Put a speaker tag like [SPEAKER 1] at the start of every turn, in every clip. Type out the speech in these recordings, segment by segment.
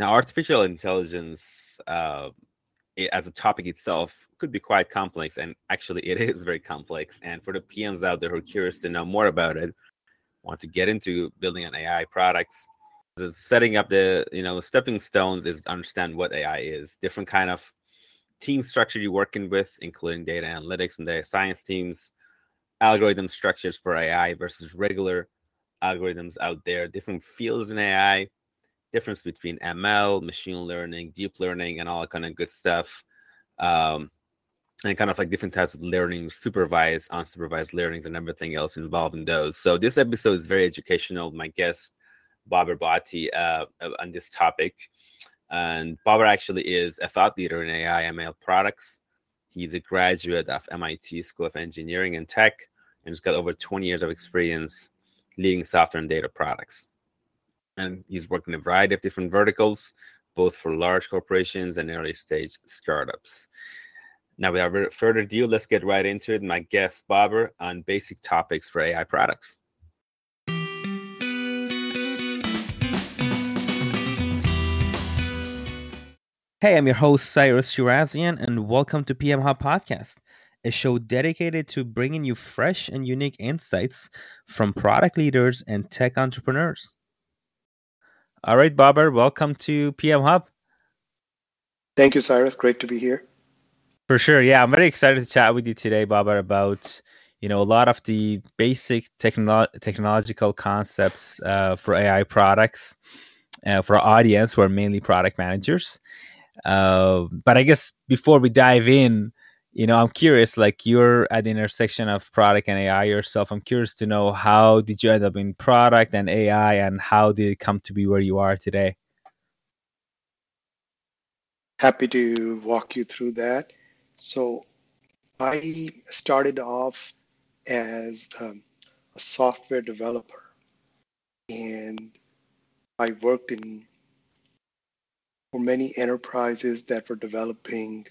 [SPEAKER 1] Now, artificial intelligence uh, as a topic itself could be quite complex, and actually, it is very complex. And for the PMs out there who are curious to know more about it, want to get into building an AI products, setting up the you know stepping stones is understand what AI is, different kind of team structure you're working with, including data analytics and data science teams, algorithm structures for AI versus regular algorithms out there, different fields in AI, difference between ML, machine learning, deep learning, and all that kind of good stuff. Um, and kind of like different types of learning, supervised, unsupervised learnings, and everything else involved in those. So this episode is very educational. My guest, Babar Bhatti, uh, on this topic. And Babar actually is a thought leader in AI ML products. He's a graduate of MIT School of Engineering and Tech, and he's got over 20 years of experience leading software and data products and he's worked in a variety of different verticals, both for large corporations and early stage startups. Now, without further ado, let's get right into it. My guest, Babar, on basic topics for AI products. Hey, I'm your host, Cyrus Shirazian, and welcome to PM Hub Podcast, a show dedicated to bringing you fresh and unique insights from product leaders and tech entrepreneurs. All right, Babar, welcome to PM Hub.
[SPEAKER 2] Thank you, Cyrus. Great to be here.
[SPEAKER 1] For sure. Yeah, I'm very excited to chat with you today, Babar, about you know a lot of the basic technolo- technological concepts uh, for AI products uh, for our audience who are mainly product managers. Uh, but I guess before we dive in, you know i'm curious like you're at the intersection of product and ai yourself. I'm curious to know how did you end up in product and ai and how did it come to be where you are today?
[SPEAKER 2] Happy to walk you through that. So i started off as um, a software developer and i worked in for many enterprises that were developing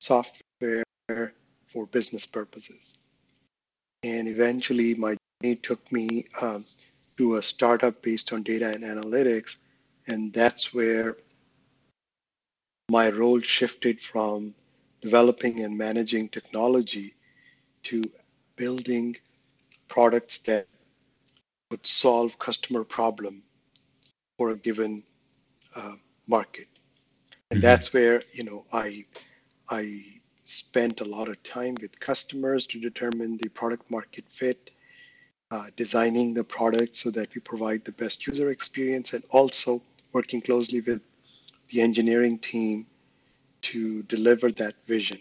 [SPEAKER 2] software for business purposes. And eventually, my journey took me um, to a startup based on data and analytics. And that's where my role shifted from developing and managing technology to building products that would solve customer problem for a given uh, market. And mm-hmm. that's where, you know, I I spent a lot of time with customers to determine the product market fit, uh, designing the product so that we provide the best user experience, and also working closely with the engineering team to deliver that vision.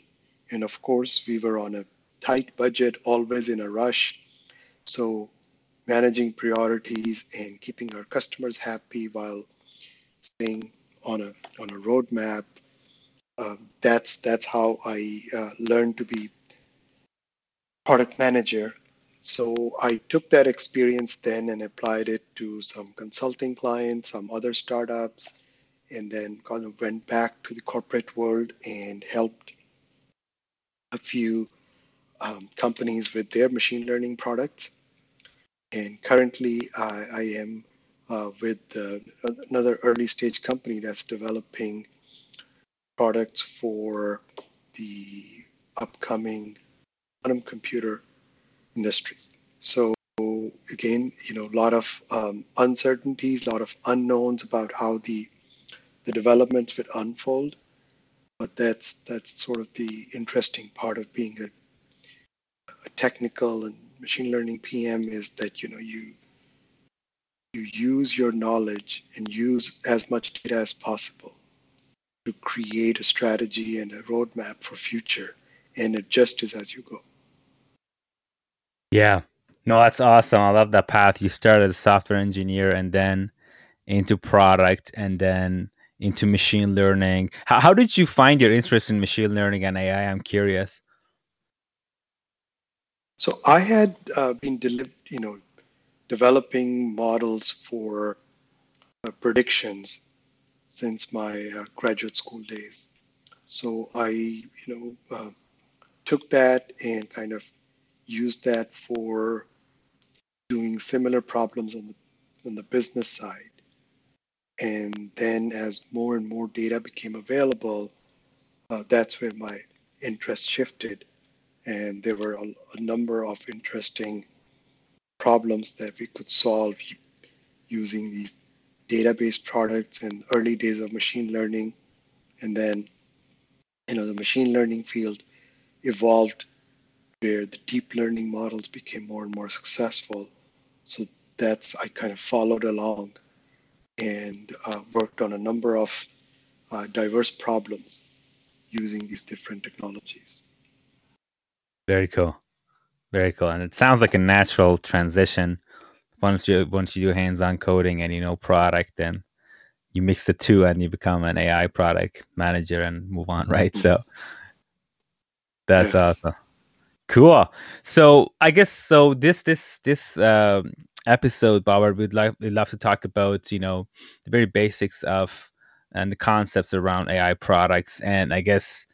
[SPEAKER 2] And of course, we were on a tight budget, always in a rush. So managing priorities and keeping our customers happy while staying on a on a roadmap that's that's how I uh, learned to be product manager. So I took that experience then and applied it to some consulting clients, some other startups, and then kind of went back to the corporate world and helped a few um, companies with their machine learning products. And currently, I, I am uh, with uh, another early stage company that's developing products for the upcoming quantum computer industries. So again, you know, a lot of um, uncertainties, a lot of unknowns about how the the developments would unfold. But that's that's sort of the interesting part of being a, a technical and machine learning PM is that you know you you use your knowledge and use as much data as possible to create a strategy and a roadmap for future and adjust it as you go.
[SPEAKER 1] Yeah. No, that's awesome. I love that path. You started as a software engineer and then into product and then into machine learning. How, how did you find your interest in machine learning and AI? I'm curious.
[SPEAKER 2] So I had uh, been, deli- you know, developing models for uh, predictions since my uh, graduate school days. So I, you know, uh, took that and kind of used that for doing similar problems on the on the business side. And then as more and more data became available, uh, that's where my interest shifted. And there were a, a number of interesting problems that we could solve using these database products and early days of machine learning. And then, you know, the machine learning field evolved where the deep learning models became more and more successful. So that's, I kind of followed along and uh, worked on a number of uh, diverse problems using these different technologies.
[SPEAKER 3] Very cool. Very cool. And it sounds like a natural transition once you once you do hands-on coding and you know product, then you mix the two and you become an AI product manager and move on, right? So that's yes. awesome. Cool. So I guess so. This this this um, episode, Babar, we'd like we'd love to talk about you know the very basics of and the concepts around AI products. And I guess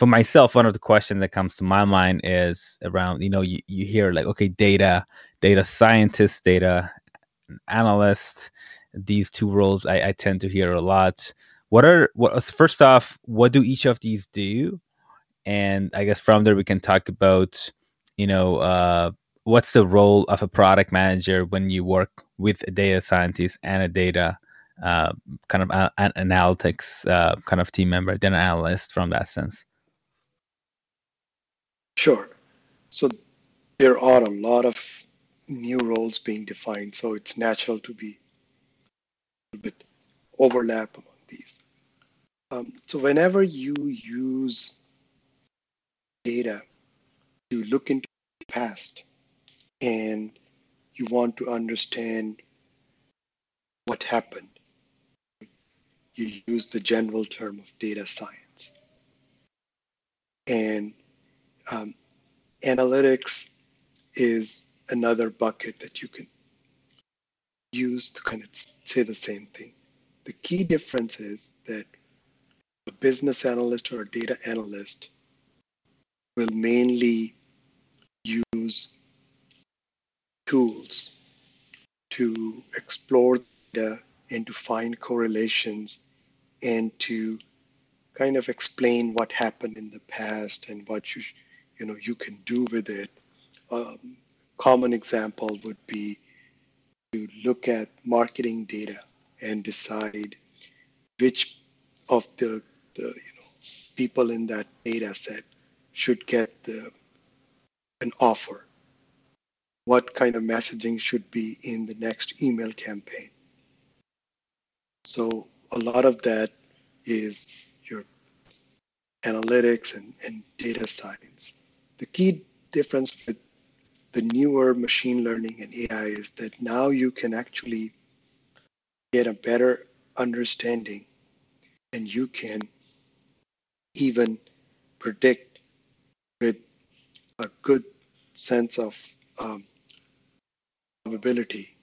[SPEAKER 3] for myself, one of the questions that comes to my mind is around, you know, you, you hear like, okay, data, data scientist, data analyst, these two roles I, I tend to hear a lot. What are what first off, what do each of these do? And I guess from there we can talk about, you know, uh, what's the role of a product manager when you work with a data scientist and a data uh, kind of a, an analytics uh, kind of team member, data analyst from that sense?
[SPEAKER 2] Sure. So there are a lot of new roles being defined, so it's natural to be a bit overlap among these. Um, so whenever you use data to look into the past and you want to understand what happened, you use the general term of data science. And um, analytics is another bucket that you can use to kind of say the same thing. The key difference is that a business analyst or a data analyst will mainly use tools to explore data and to find correlations and to kind of explain what happened in the past and what you you know you can do with it. Um, common example would be to look at marketing data and decide which of the, the you know people in that data set should get the an offer. What kind of messaging should be in the next email campaign? So a lot of that is your analytics and, and data science. The key difference with the newer machine learning and AI is that now you can actually get a better understanding and you can even predict with a good sense of um, probability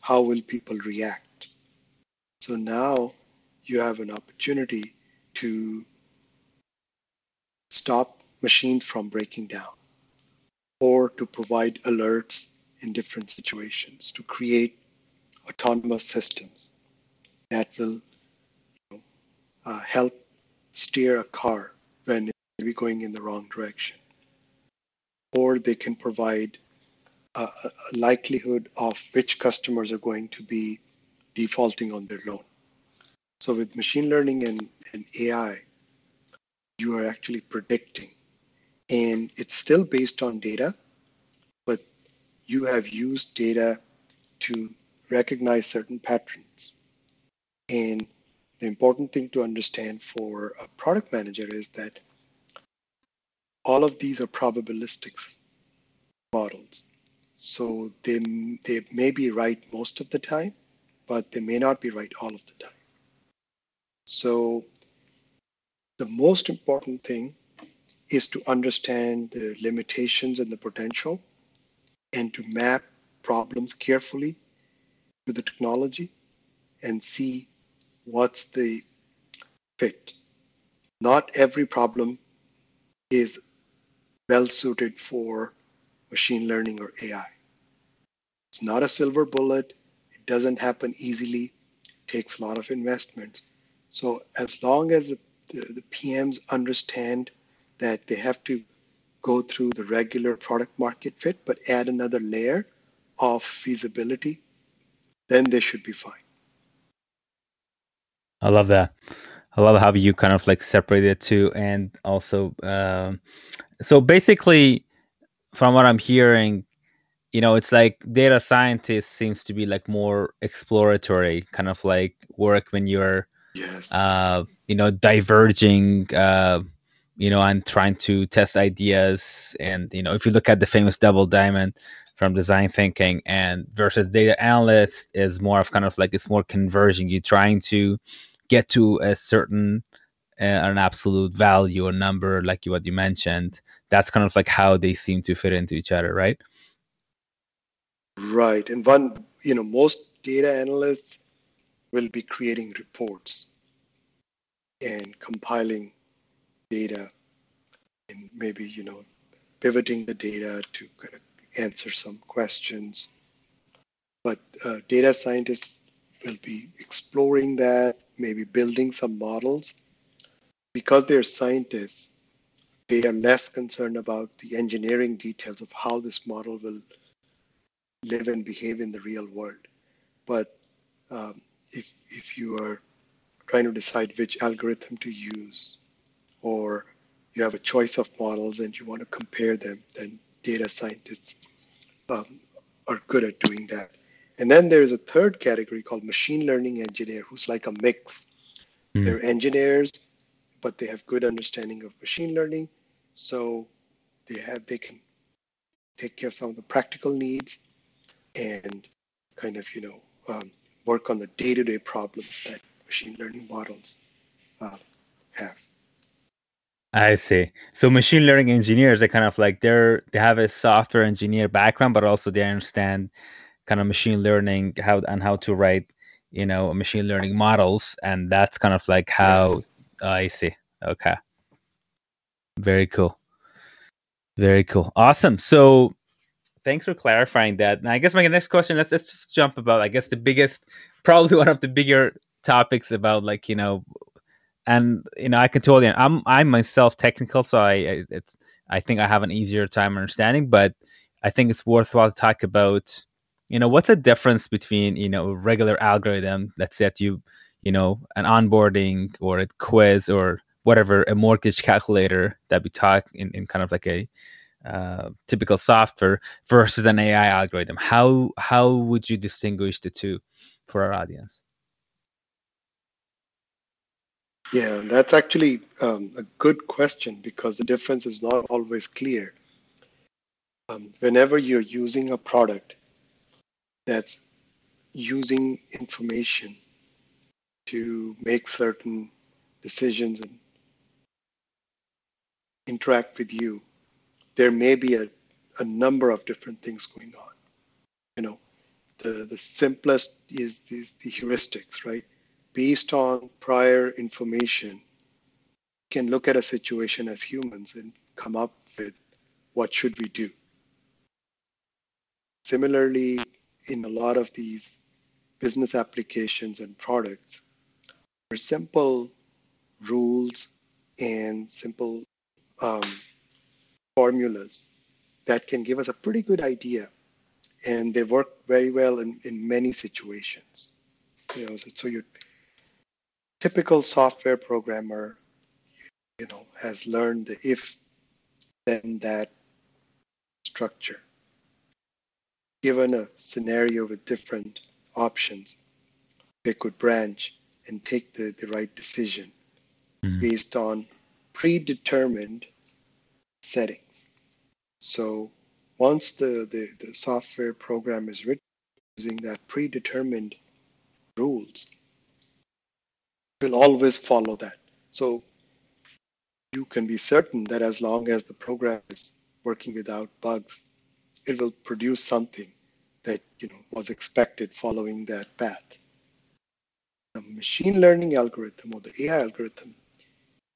[SPEAKER 2] how will people react. So now you have an opportunity to stop machines from breaking down or to provide alerts in different situations to create autonomous systems that will you know, uh, help steer a car when it's going in the wrong direction. Or they can provide a, a likelihood of which customers are going to be defaulting on their loan. So with machine learning and, and AI, you are actually predicting. And it's still based on data, but you have used data to recognize certain patterns. And the important thing to understand for a product manager is that all of these are probabilistic models. So they, they may be right most of the time, but they may not be right all of the time. So the most important thing is to understand the limitations and the potential and to map problems carefully with the technology and see what's the fit. Not every problem is well suited for machine learning or AI. It's not a silver bullet It doesn't happen easily. takes a lot of investments. So as long as the, the, the PMs understand that they have to go through the regular product market fit, but add another layer of feasibility, then they should be fine.
[SPEAKER 3] I love that. I love how you kind of like separate it too, and also, um, so basically, from what I'm hearing, you know, it's like data scientist seems to be like more exploratory, kind of like work when you're,
[SPEAKER 2] yes,
[SPEAKER 3] uh, you know, diverging, uh, you know, and trying to test ideas, and you know, if you look at the famous double diamond from design thinking, and versus data analyst is more of kind of like it's more converging. You're trying to get to a certain uh, an absolute value or number like what you mentioned. That's kind of like how they seem to fit into each other right?
[SPEAKER 2] Right. And one you know most data analysts will be creating reports and compiling data and maybe you know pivoting the data to kind of answer some questions but uh, data scientists will be exploring that maybe building some models. Because they're scientists, they are less concerned about the engineering details of how this model will live and behave in the real world. But um, if, if you are trying to decide which algorithm to use, or you have a choice of models and you want to compare them, then data scientists um, are good at doing that. And then there's a third category called machine learning engineer, who's like a mix. Mm. They're engineers, but they have good understanding of machine learning. So they have they can take care of some of the practical needs and kind of you know um, work on the day-to-day problems that machine learning models uh, have.
[SPEAKER 3] I see. So machine learning engineers are kind of like they're they have a software engineer background, but also they understand kind of machine learning how and how to write you know machine learning models and that's kind of like how yes. oh, i see. Okay. Very cool. Very cool. Awesome. So thanks for clarifying that. And i guess my next question let's, let's just jump about i guess the biggest probably one of the bigger topics about like you know and you know i can totally i'm i'm myself technical so i it's i think i have an easier time understanding but i think it's worthwhile to talk about you know what's the difference between you know a regular algorithm let's say that you you know an onboarding or a quiz or whatever a mortgage calculator that we talk in, in kind of like a uh, typical software versus an AI algorithm. How how would you distinguish the two for our audience?
[SPEAKER 2] Yeah, that's actually um, a good question because the difference is not always clear. Um, whenever you're using a product, that's using information to make certain decisions and interact with you, there may be a, a number of different things going on. You know, the, the simplest is these the heuristics, right? Based on prior information, can look at a situation as humans and come up with what should we do. Similarly, in a lot of these business applications and products there are simple rules and simple um, formulas that can give us a pretty good idea and they work very well in, in many situations you know so, so your typical software programmer you know has learned the if then that structure given a scenario with different options, they could branch and take the, the right decision mm. based on predetermined settings. So once the, the, the software program is written using that predetermined rules, will always follow that. So you can be certain that as long as the program is working without bugs, it will produce something that you know was expected following that path. The machine learning algorithm or the AI algorithm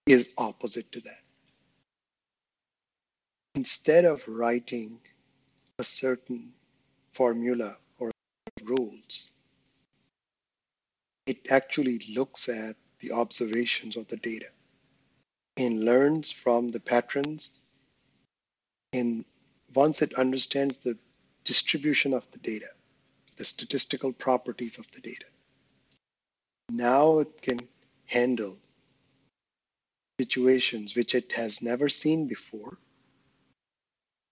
[SPEAKER 2] is opposite to that. Instead of writing a certain formula or rules, it actually looks at the observations of the data and learns from the patterns. And once it understands the distribution of the data, the statistical properties of the data, now it can handle situations which it has never seen before.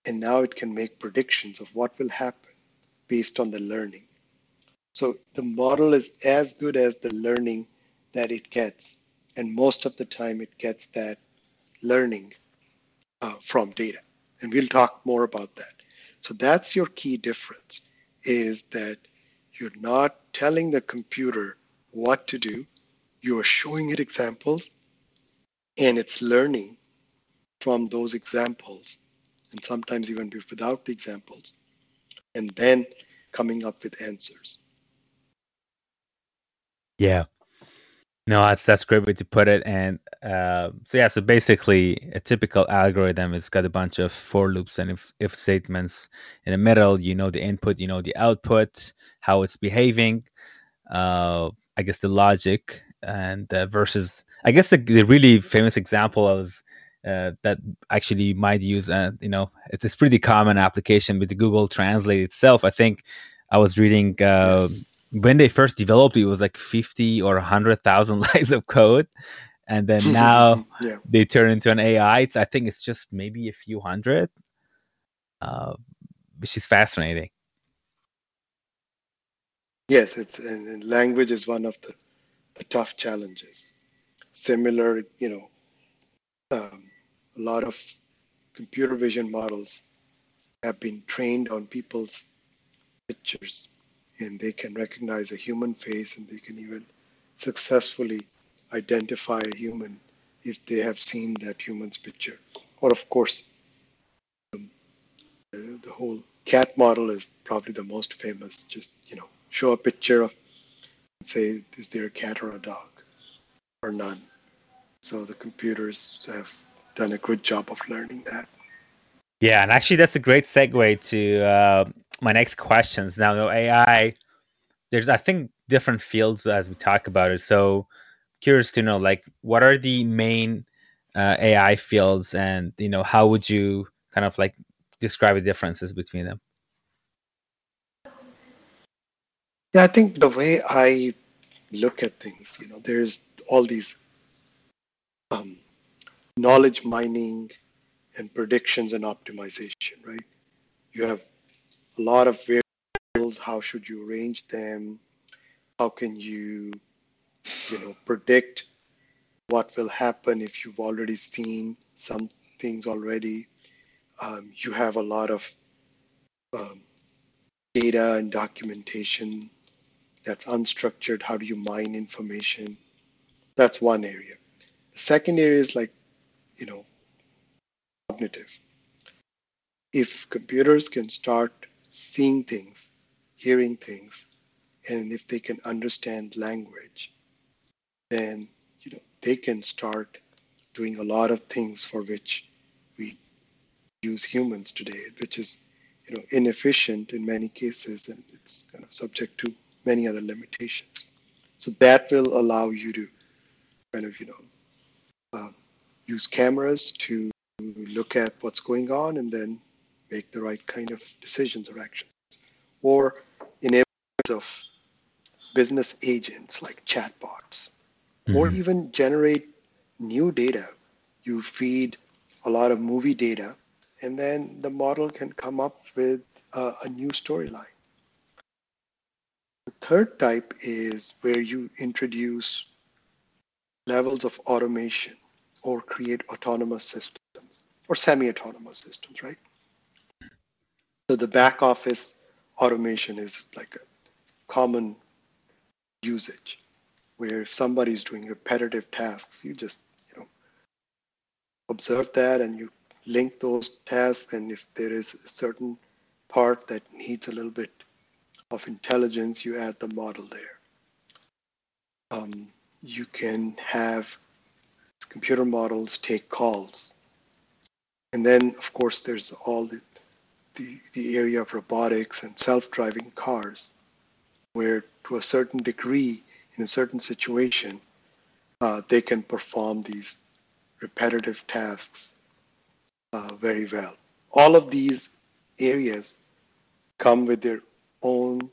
[SPEAKER 2] And now it can make predictions of what will happen based on the learning. So the model is as good as the learning that it gets. And most of the time, it gets that learning uh, from data. And we'll talk more about that. So that's your key difference is that you're not telling the computer what to do. You're showing it examples and it's learning from those examples and sometimes even without the examples and then coming up with answers.
[SPEAKER 3] Yeah. No, that's that's a great way to put it. And uh, so yeah, so basically, a typical algorithm it's got a bunch of for loops and if if statements in the middle. You know the input, you know the output, how it's behaving. Uh, I guess the logic and uh, versus I guess the, the really famous example is uh, that actually might use. Uh, you know, it's a pretty common application with Google Translate itself. I think I was reading. Uh, yes when they first developed it, it was like 50 or 100,000 lines of code. And then now yeah. they turn into an AI. It's, I think it's just maybe a few hundred, uh, which is fascinating.
[SPEAKER 2] Yes, it's and language is one of the, the tough challenges. Similar, you know, um, a lot of computer vision models have been trained on people's pictures and they can recognize a human face and they can even successfully identify a human if they have seen that human's picture. Or, of course, um, the, whole cat model is probably the most famous. Just, you know, show a picture of, say, is there a cat or a dog or none? So the computers have done a good job of learning that.
[SPEAKER 3] Yeah, and actually, that's a great segue to uh, my next questions. Now, the AI, there's I think different fields as we talk about it. So, curious to know, like, what are the main uh, AI fields, and you know, how would you kind of like describe the differences between them?
[SPEAKER 2] Yeah, I think the way I look at things, you know, there's all these um, knowledge mining and predictions and optimization, right? You have a lot of variables. How should you arrange them? How can you, you know, predict what will happen if you've already seen some things already? Um, you have a lot of um, data and documentation that's unstructured. How do you mine information? That's one area. The second area is like, you know, cognitive. If computers can start seeing things, hearing things, and if they can understand language, then you know they can start doing a lot of things for which we use humans today, which is you know inefficient in many cases, and it's kind of subject to many other limitations. So that will allow you to kind of you know uh, use cameras to look at what's going on and then make the right kind of decisions or actions. Or in areas of business agents like chatbots, mm-hmm. or even generate new data. You feed a lot of movie data, and then the model can come up with a, a new storyline. The third type is where you introduce levels of automation or create autonomous systems or semi-autonomous systems, right? So the back office automation is like a common usage where if somebody's doing repetitive tasks, you just, you know, observe that and you link those tasks. And if there is a certain part that needs a little bit of intelligence, you add the model there. Um, you can have computer models take calls and then, of course, there's all the, the, the area of robotics and self-driving cars, where to a certain degree, in a certain situation, uh, they can perform these repetitive tasks uh, very well. All of these areas come with their own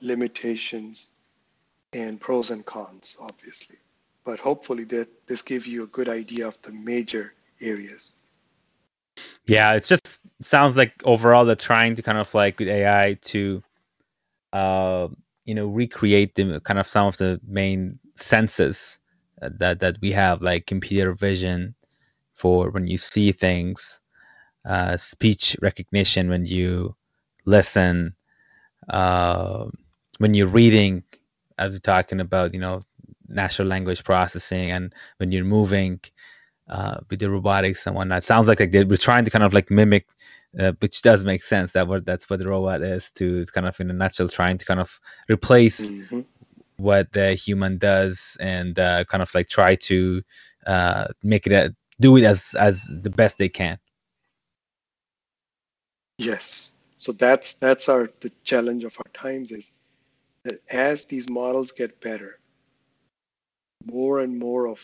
[SPEAKER 2] limitations and pros and cons, obviously. But hopefully, that this gives you a good idea of the major areas.
[SPEAKER 3] Yeah, it's just sounds like overall they're trying to kind of like with AI to, uh, you know, recreate the kind of some of the main senses that that we have, like computer vision for when you see things, uh, speech recognition when you listen, uh, when you're reading, as we're talking about, you know, natural language processing, and when you're moving uh, with the robotics and whatnot. Sounds like, like we're trying to kind of like mimic, uh, which does make sense. That what that's what the robot is to it's kind of in a nutshell trying to kind of replace mm-hmm. what the human does and uh, kind of like try to uh, make it a, do it as as the best they can.
[SPEAKER 2] Yes. So that's that's our the challenge of our times is that as these models get better, more and more of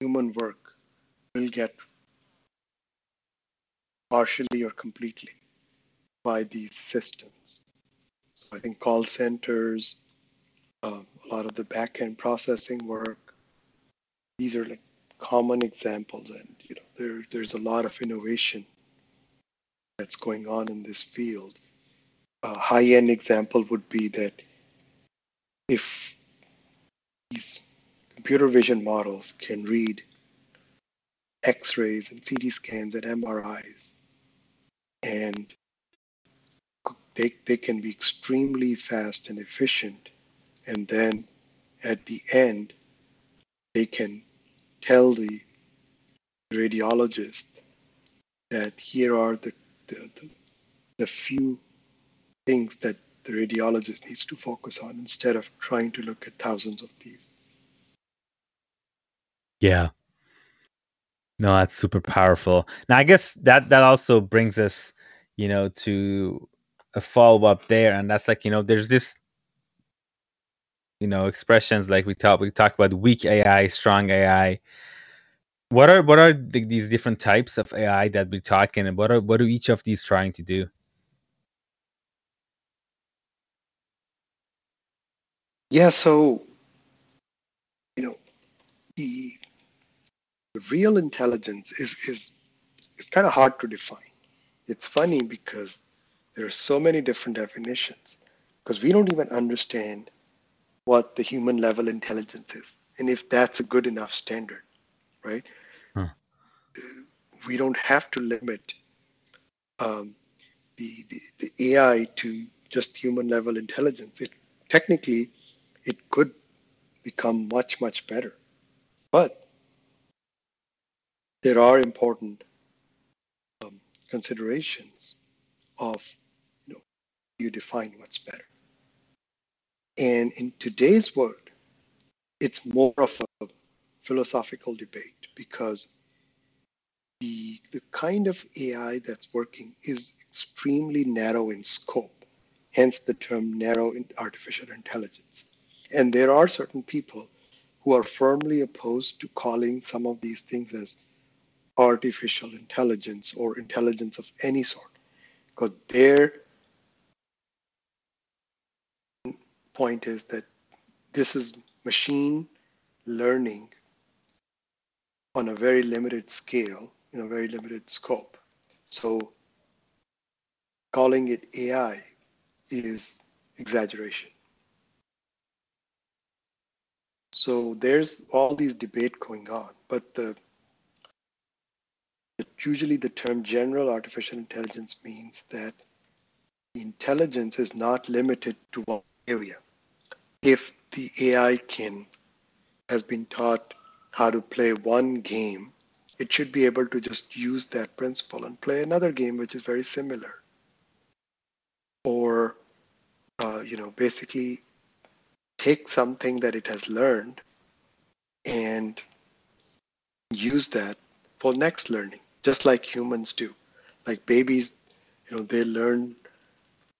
[SPEAKER 2] human work will get partially or completely by these systems. So I think call centers, uh, a lot of the back-end processing work, these are like common examples, and you know there, there's a lot of innovation that's going on in this field. A high-end example would be that if these computer vision models can read X-rays and CT scans and MRIs, and they, they can be extremely fast and efficient. And then at the end, they can tell the radiologist that here are the, the, the, the few things that the radiologist needs to focus on instead of trying to look at thousands of these.
[SPEAKER 3] Yeah. No, that's super powerful. Now, I guess that that also brings us, you know, to a follow up there, and that's like, you know, there's this, you know, expressions like we talk we talk about weak AI, strong AI. What are what are the, these different types of AI that we're talking, and what are what are each of these trying to do?
[SPEAKER 2] Yeah, so you know, the the real intelligence is is it's kind of hard to define. It's funny because there are so many different definitions because we don't even understand what the human level intelligence is and if that's a good enough standard, right? Huh. We don't have to limit um, the, the, the AI to just human level intelligence. It technically it could become much much better, but there are important considerations of you know you define what's better. And in today's world, it's more of a philosophical debate because the, the kind of AI that's working is extremely narrow in scope, hence the term narrow in artificial intelligence. And there are certain people who are firmly opposed to calling some of these things as artificial intelligence or intelligence of any sort because their point is that this is machine learning on a very limited scale in a very limited scope. So calling it ai is exaggeration. So there's all these debate going on but the usually the term general artificial intelligence means that intelligence is not limited to one area. If the AI can has been taught how to play one game, it should be able to just use that principle and play another game which is very similar. Or, uh, you know, basically take something that it has learned and use that for next learning just like humans do. Like babies, you know, they learn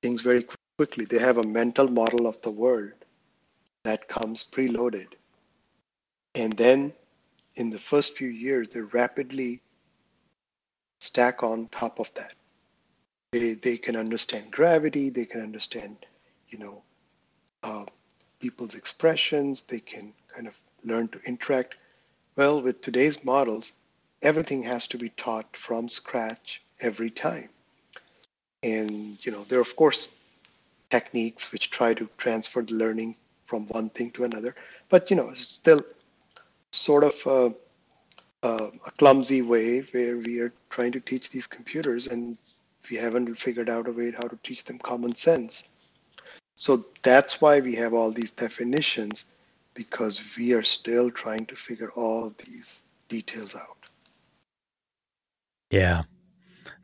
[SPEAKER 2] things very quickly. They have a mental model of the world that comes preloaded. And then in the first few years, they rapidly stack on top of that. They, they can understand gravity, they can understand, you know, uh, people's expressions, they can kind of learn to interact. Well, with today's models, everything has to be taught from scratch every time. And, you know, there are, of course, techniques which try to transfer the learning from one thing to another, but, you know, it's still sort of a, a, a clumsy way where we are trying to teach these computers and we haven't figured out a way how to teach them common sense. So that's why we have all these definitions because we are still trying to figure all of these details out.
[SPEAKER 3] Yeah.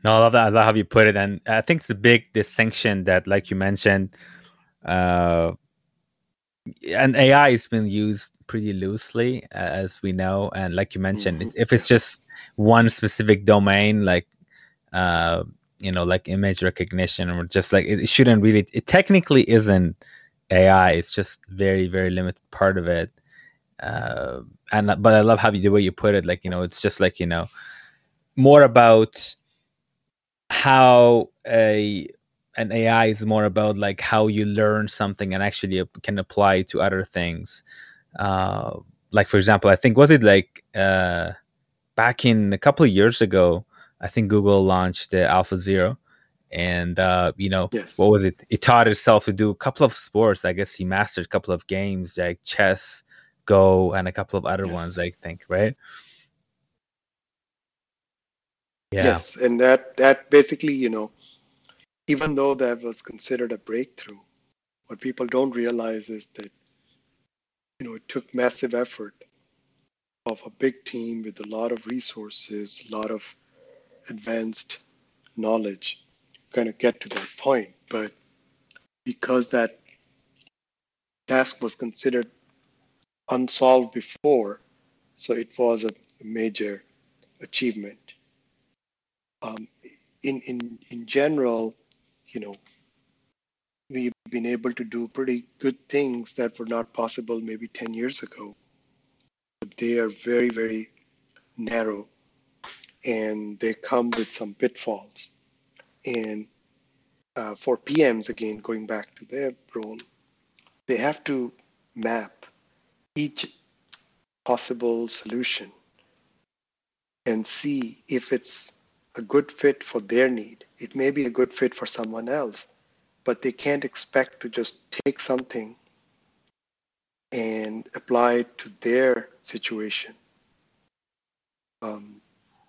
[SPEAKER 3] No, I love that. I love how you put it. And I think it's a big distinction that, like you mentioned, uh, and AI has been used pretty loosely, as we know. And like you mentioned, mm-hmm. if it's just one specific domain, like uh, you know, like image recognition, or just like it, shouldn't really. It technically isn't AI. It's just very, very limited part of it. Uh, and but I love how you the way you put it. Like you know, it's just like you know, more about how a an AI is more about like how you learn something and actually can apply to other things. Uh, like for example, I think was it like uh, back in a couple of years ago, I think Google launched the AlphaZero, and uh, you know yes. what was it? It taught itself to do a couple of sports. I guess he mastered a couple of games like chess, Go, and a couple of other yes. ones. I think, right?
[SPEAKER 2] Yeah. Yes, and that that basically, you know, even though that was considered a breakthrough, what people don't realize is that you know it took massive effort of a big team with a lot of resources, a lot of advanced knowledge, kind of get to that point. But because that task was considered unsolved before, so it was a major achievement um, in, in, in general, you know, we've been able to do pretty good things that were not possible maybe 10 years ago. But they are very, very narrow and they come with some pitfalls. And uh, for PMs, again, going back to their role, they have to map each possible solution and see if it's a good fit for their need. It may be a good fit for someone else, but they can't expect to just take something and apply it to their situation. Um,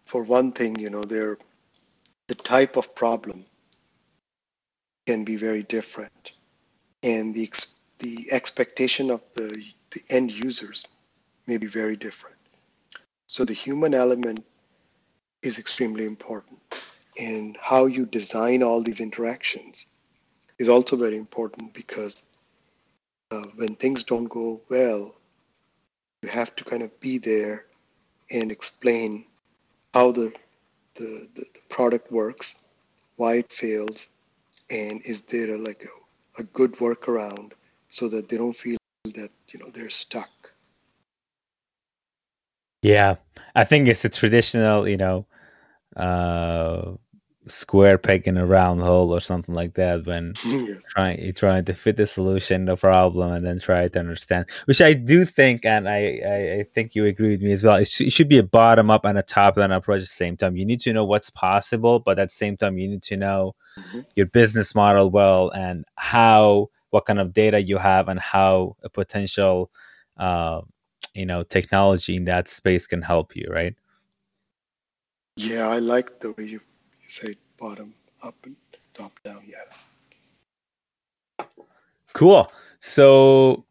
[SPEAKER 2] for one thing, you know, the type of problem can be very different, and the ex- the expectation of the, the end users may be very different. So the human element is extremely important. And how you design all these interactions is also very important because uh, when things don't go well, you have to kind of be there and explain how the, the, the, the product works, why it fails, and is there a, like a, a good workaround so that they don't feel that you know they're stuck.
[SPEAKER 3] Yeah, I think it's a traditional, you know, uh, square peg in a round hole or something like that when yes. trying trying to fit the solution the problem and then try to understand which i do think and i i, I think you agree with me as well it, sh- it should be a bottom up and a top down approach at the same time you need to know what's possible but at the same time you need to know mm-hmm. your business model well and how what kind of data you have and how a potential uh, you know technology in that space can help you right
[SPEAKER 2] yeah, I like the way you, you say bottom up and top down. Yeah.
[SPEAKER 3] Cool. So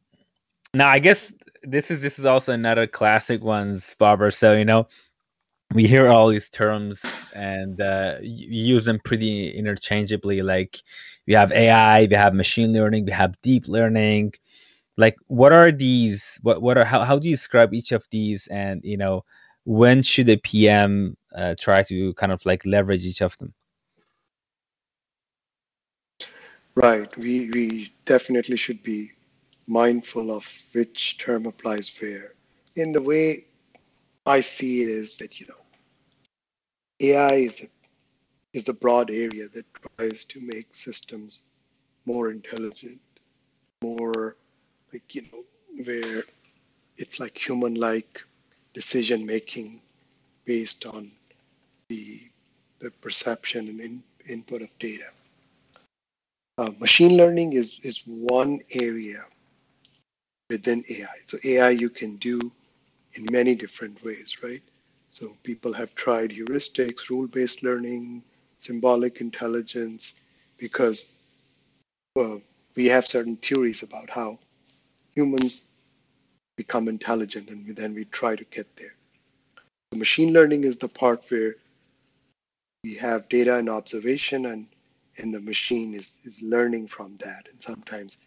[SPEAKER 3] now I guess this is this is also another classic ones, Babar. So you know, we hear all these terms and uh, you use them pretty interchangeably. Like we have AI, we have machine learning, we have deep learning. Like what are these? What what are how how do you describe each of these? And you know, when should a PM uh, try to kind of like leverage each of them?
[SPEAKER 2] Right. We we definitely should be mindful of which term applies where. In the way I see it is that you know AI is is the broad area that tries to make systems more intelligent, more like you know where it's like human-like decision making based on the the perception and in, input of data. Uh, machine learning is is one area within AI. So AI you can do in many different ways, right? So people have tried heuristics, rule-based learning, symbolic intelligence, because well, we have certain theories about how humans become intelligent, and then we try to get there. The machine learning is the part where we have data and observation, and and the machine is is learning from that, and sometimes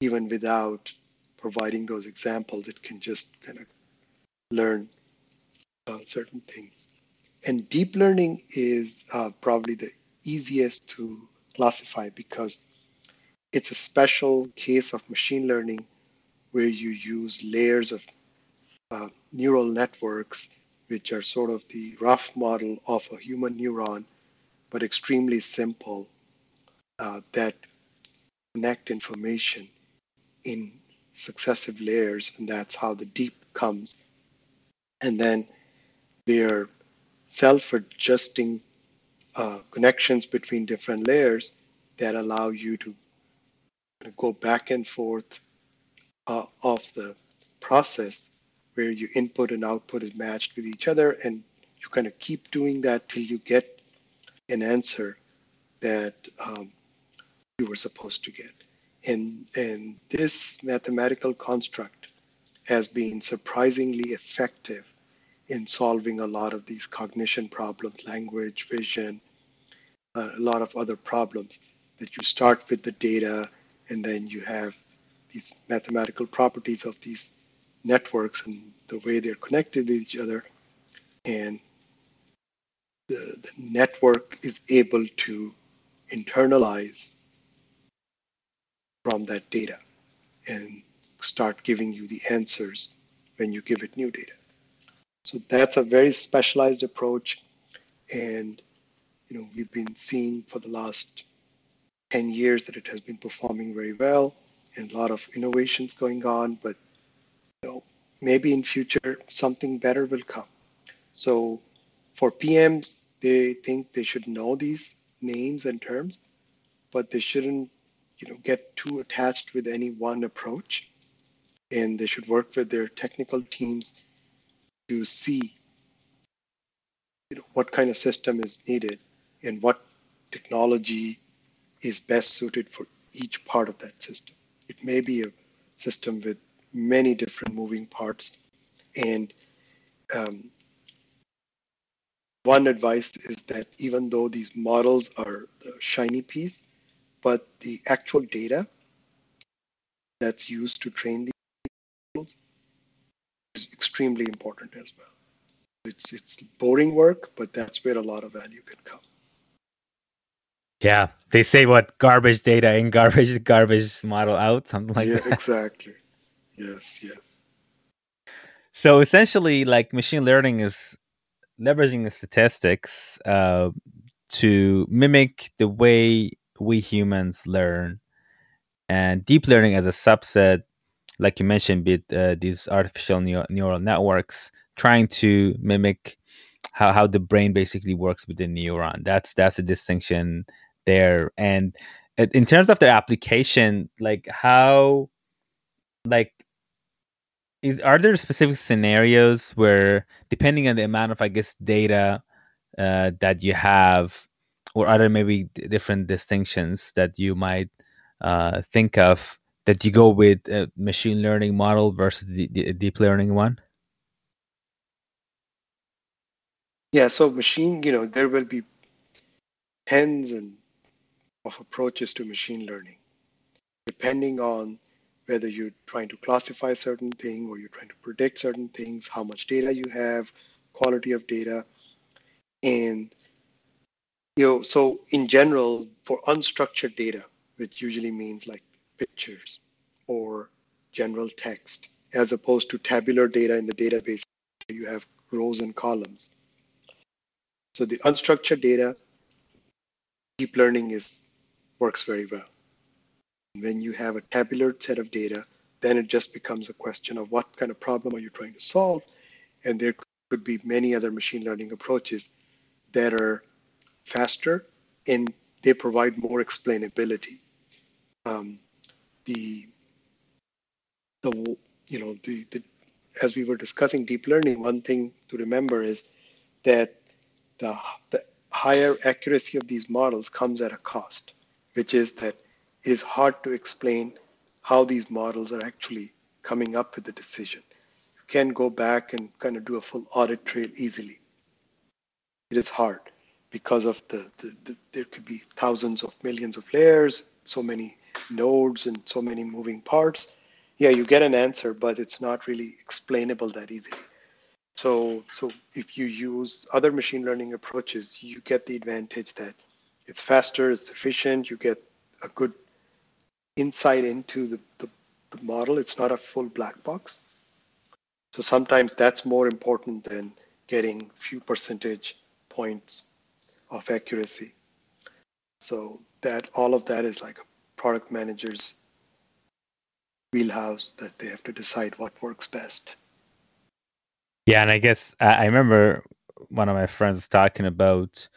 [SPEAKER 2] even without providing those examples, it can just kind of learn uh, certain things. And deep learning is uh, probably the easiest to classify because it's a special case of machine learning where you use layers of uh, neural networks, which are sort of the rough model of a human neuron, but extremely simple, uh, that connect information in successive layers, and that's how the deep comes. And then their self-adjusting uh, connections between different layers that allow you to go back and forth uh, of the process where your input and output is matched with each other and you kind of keep doing that till you get an answer that um, you were supposed to get. And, and this mathematical construct has been surprisingly effective in solving a lot of these cognition problems, language, vision, uh, a lot of other problems that you start with the data and then you have these mathematical properties of these networks and the way they're connected to each other. And the, the network is able to internalize from that data and start giving you the answers when you give it new data. So that's a very specialized approach. And you know, we've been seeing for the last 10 years that it has been performing very well and a lot of innovations going on, but you know, maybe in future something better will come. So for PMs, they think they should know these names and terms, but they shouldn't you know, get too attached with any one approach. And they should work with their technical teams to see you know, what kind of system is needed and what technology is best suited for each part of that system. It may be a system with many different moving parts. And um, one advice is that even though these models are the shiny piece, but the actual data that's used to train these models is extremely important as well. It's it's boring work, but that's where a lot of value can come.
[SPEAKER 3] Yeah, they say what garbage data in, garbage garbage model out, something like
[SPEAKER 2] yeah,
[SPEAKER 3] that.
[SPEAKER 2] exactly. Yes, yes.
[SPEAKER 3] So essentially, like machine learning is leveraging the statistics uh, to mimic the way we humans learn, and deep learning as a subset like you mentioned, with uh, these artificial neo- neural networks, trying to mimic how, how the brain basically works with the neuron. That's that's a distinction there. And in terms of the application, like how, like, is are there specific scenarios where, depending on the amount of, I guess, data uh, that you have, or other maybe different distinctions that you might uh, think of, that you go with a machine learning model versus the, the deep learning one?
[SPEAKER 2] Yeah, so machine, you know, there will be tens and of approaches to machine learning, depending on whether you're trying to classify certain thing or you're trying to predict certain things, how much data you have, quality of data, and you know, so in general, for unstructured data, which usually means like pictures or general text as opposed to tabular data in the database. You have rows and columns. So the unstructured data, deep learning is works very well. When you have a tabular set of data, then it just becomes a question of what kind of problem are you trying to solve? And there could be many other machine learning approaches that are faster and they provide more explainability. Um, the the you know the, the as we were discussing deep learning, one thing to remember is that the, the higher accuracy of these models comes at a cost, which is that it is hard to explain how these models are actually coming up with the decision. You can go back and kind of do a full audit trail easily. It is hard because of the, the, the there could be thousands of millions of layers, so many nodes and so many moving parts. Yeah, you get an answer, but it's not really explainable that easily. So, so if you use other machine learning approaches, you get the advantage that it's faster, it's efficient, you get a good insight into the, the, the model. It's not a full black box. So sometimes that's more important than getting few percentage points of accuracy. So that all of that is like a product manager's wheelhouse that they have to decide what works best.
[SPEAKER 3] Yeah, and I guess I remember one of my friends talking about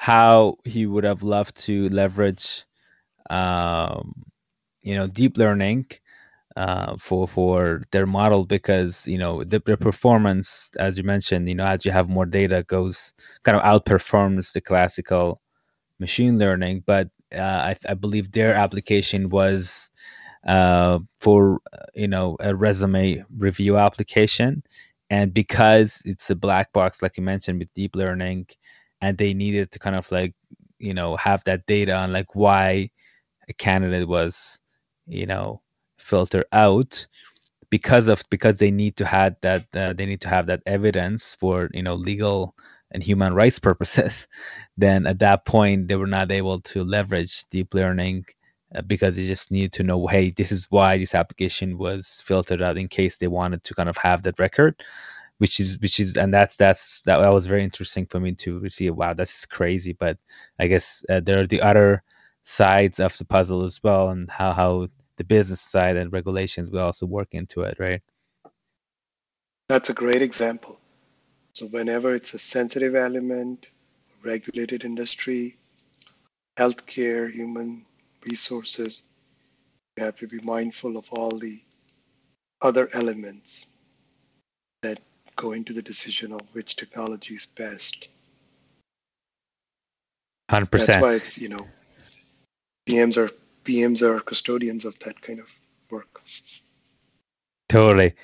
[SPEAKER 3] how he would have loved to leverage, um, you know, deep learning uh, for for their model because you know the, the performance, as you mentioned, you know, as you have more data, goes kind of outperforms the classical machine learning. But uh, I, I believe their application was uh, for you know a resume review application and because it's a black box like you mentioned with deep learning and they needed to kind of like you know have that data on like why a candidate was you know filtered out because of because they need to have that uh, they need to have that evidence for you know legal and human rights purposes then at that point they were not able to leverage deep learning uh, because they just need to know, hey, this is why this application was filtered out in case they wanted to kind of have that record, which is which is and that's that's that, that was very interesting for me to see. Wow, that's crazy. But I guess uh, there are the other sides of the puzzle as well, and how how the business side and regulations will also work into it, right?
[SPEAKER 2] That's a great example. So whenever it's a sensitive element, regulated industry, healthcare, human resources. We have to be mindful of all the other elements that go into the decision of which technology is best.
[SPEAKER 3] 100%.
[SPEAKER 2] That's why it's, you know, PMs are PMs are custodians of that kind of work.
[SPEAKER 3] Totally.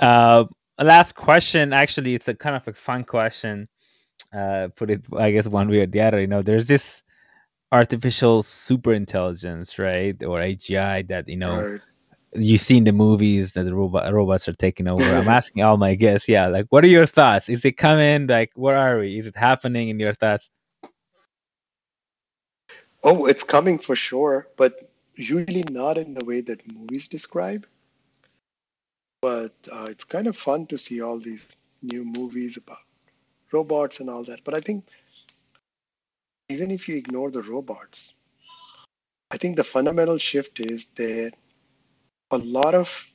[SPEAKER 3] Uh, last question. Actually, it's a kind of a fun question. Uh, put it, I guess, one way or the other. You know, there's this artificial super intelligence, right, or AGI that you know right. You see in the movies that the robot robots are taking over. I'm asking all my guests, yeah, like what are your thoughts? Is it coming? Like where are we? Is it happening in your thoughts?
[SPEAKER 2] Oh, it's coming for sure, but usually not in the way that movies describe. But uh, it's kind of fun to see all these new movies about robots and all that. But I think even if you ignore the robots, I think the fundamental shift is that a lot of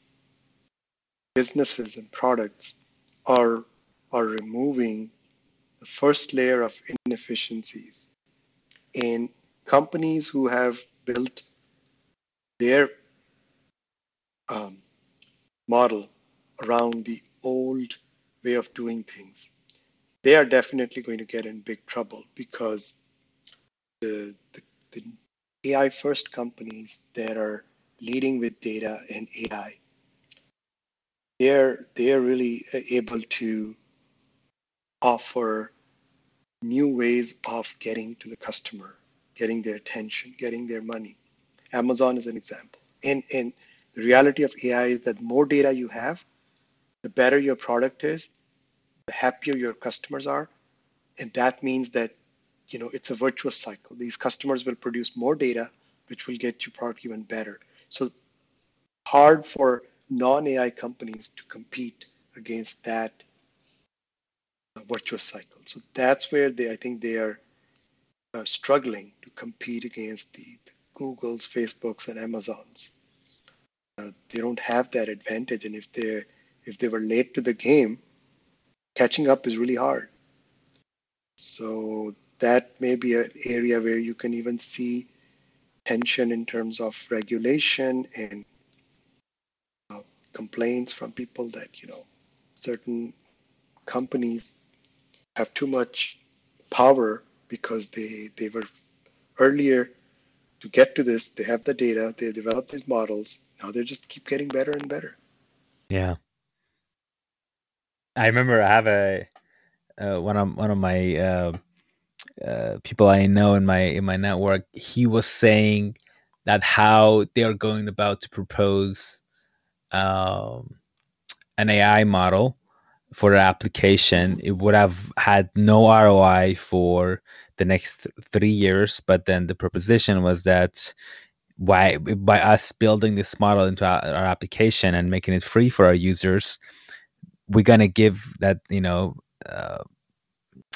[SPEAKER 2] businesses and products are are removing the first layer of inefficiencies in companies who have built their um, model around the old way of doing things. They are definitely going to get in big trouble because the, the, the AI first companies that are leading with data and AI, they're they're really uh, able to offer new ways of getting to the customer, getting their attention, getting their money. Amazon is an example. And and the reality of AI is that more data you have, the better your product is, the happier your customers are. And that means that you know, it's a virtuous cycle. These customers will produce more data, which will get your product even better. So hard for non-AI companies to compete against that virtuous cycle. So that's where they, I think they are uh, struggling to compete against the, the Googles, Facebooks, and Amazons. Uh, they don't have that advantage, and if they if they were late to the game, catching up is really hard. So that may be an area where you can even see tension in terms of regulation and uh, complaints from people that you know certain companies have too much power because they they were earlier to get to this they have the data they developed these models now they just keep getting better and better.
[SPEAKER 3] Yeah. I remember i have a uh, one of one of my uh, uh, people I know in my in my network, he was saying that how they are going about to propose um, an AI model for the application. It would have had no ROI for the next th- three years, but then the proposition was that by by us building this model into our, our application and making it free for our users, we're gonna give that you know. Uh,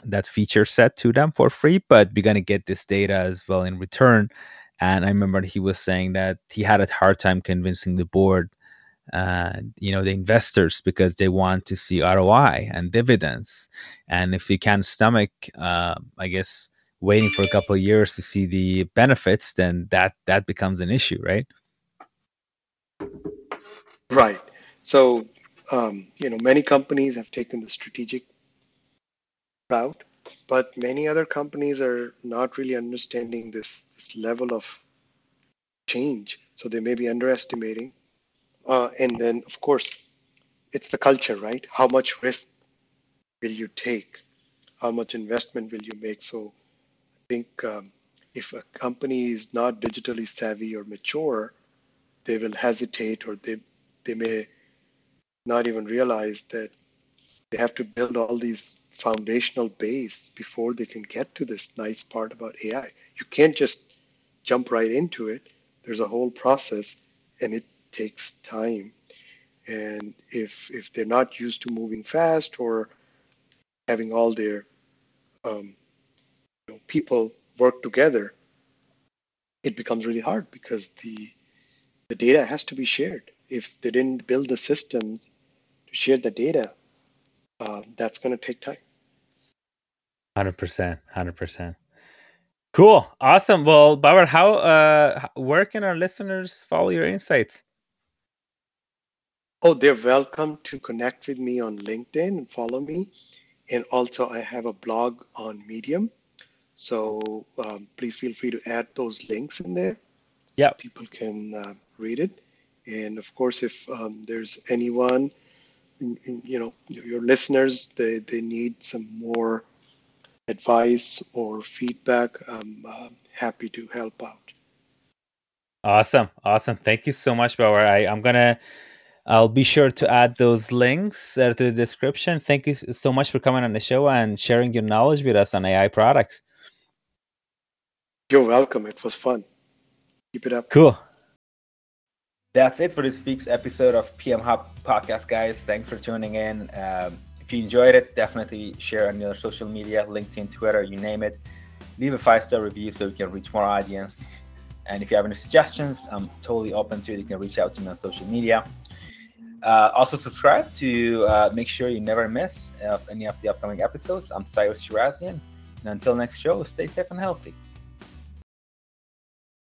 [SPEAKER 3] that feature set to them for free, but we're gonna get this data as well in return. And I remember he was saying that he had a hard time convincing the board, uh, you know, the investors because they want to see ROI and dividends. And if you can't stomach, uh, I guess, waiting for a couple years to see the benefits, then that that becomes an issue, right?
[SPEAKER 2] Right. So, um, you know, many companies have taken the strategic route, but many other companies are not really understanding this, this level of change. So they may be underestimating. Uh, and then, of course, it's the culture, right? How much risk will you take? How much investment will you make? So I think um, if a company is not digitally savvy or mature, they will hesitate or they, they may not even realize that they have to build all these foundational base before they can get to this nice part about AI. You can't just jump right into it. There's a whole process and it takes time. And if if they're not used to moving fast or having all their um, you know, people work together, it becomes really hard because the the data has to be shared. If they didn't build the systems to share the data, uh, that's going to take time.
[SPEAKER 3] Hundred percent, hundred percent. Cool, awesome. Well, Babar, how uh, where can our listeners follow your insights?
[SPEAKER 2] Oh, they're welcome to connect with me on LinkedIn and follow me. And also, I have a blog on Medium. So um, please feel free to add those links in there
[SPEAKER 3] yeah. so
[SPEAKER 2] people can uh, read it. And of course, if um, there's anyone, you know, your listeners, they, they need some more advice or feedback, I'm uh, happy to help out.
[SPEAKER 3] Awesome, awesome. Thank you so much, Babar. I, I'm gonna, I'll be sure to add those links uh, to the description. Thank you so much for coming on the show and sharing your knowledge with us on AI products.
[SPEAKER 2] You're welcome. It was fun. Keep it up.
[SPEAKER 3] Cool.
[SPEAKER 1] That's it for this week's episode of PM Hub Podcast, guys. Thanks for tuning in. Um, if you enjoyed it, definitely share on your social media, LinkedIn, Twitter, you name it. Leave a five star review so we can reach more audience. And if you have any suggestions, I'm totally open to it. You can reach out to me on social media. Uh, also, subscribe to uh, make sure you never miss of any of the upcoming episodes. I'm Cyrus Shirazian. And until next show, stay safe and healthy.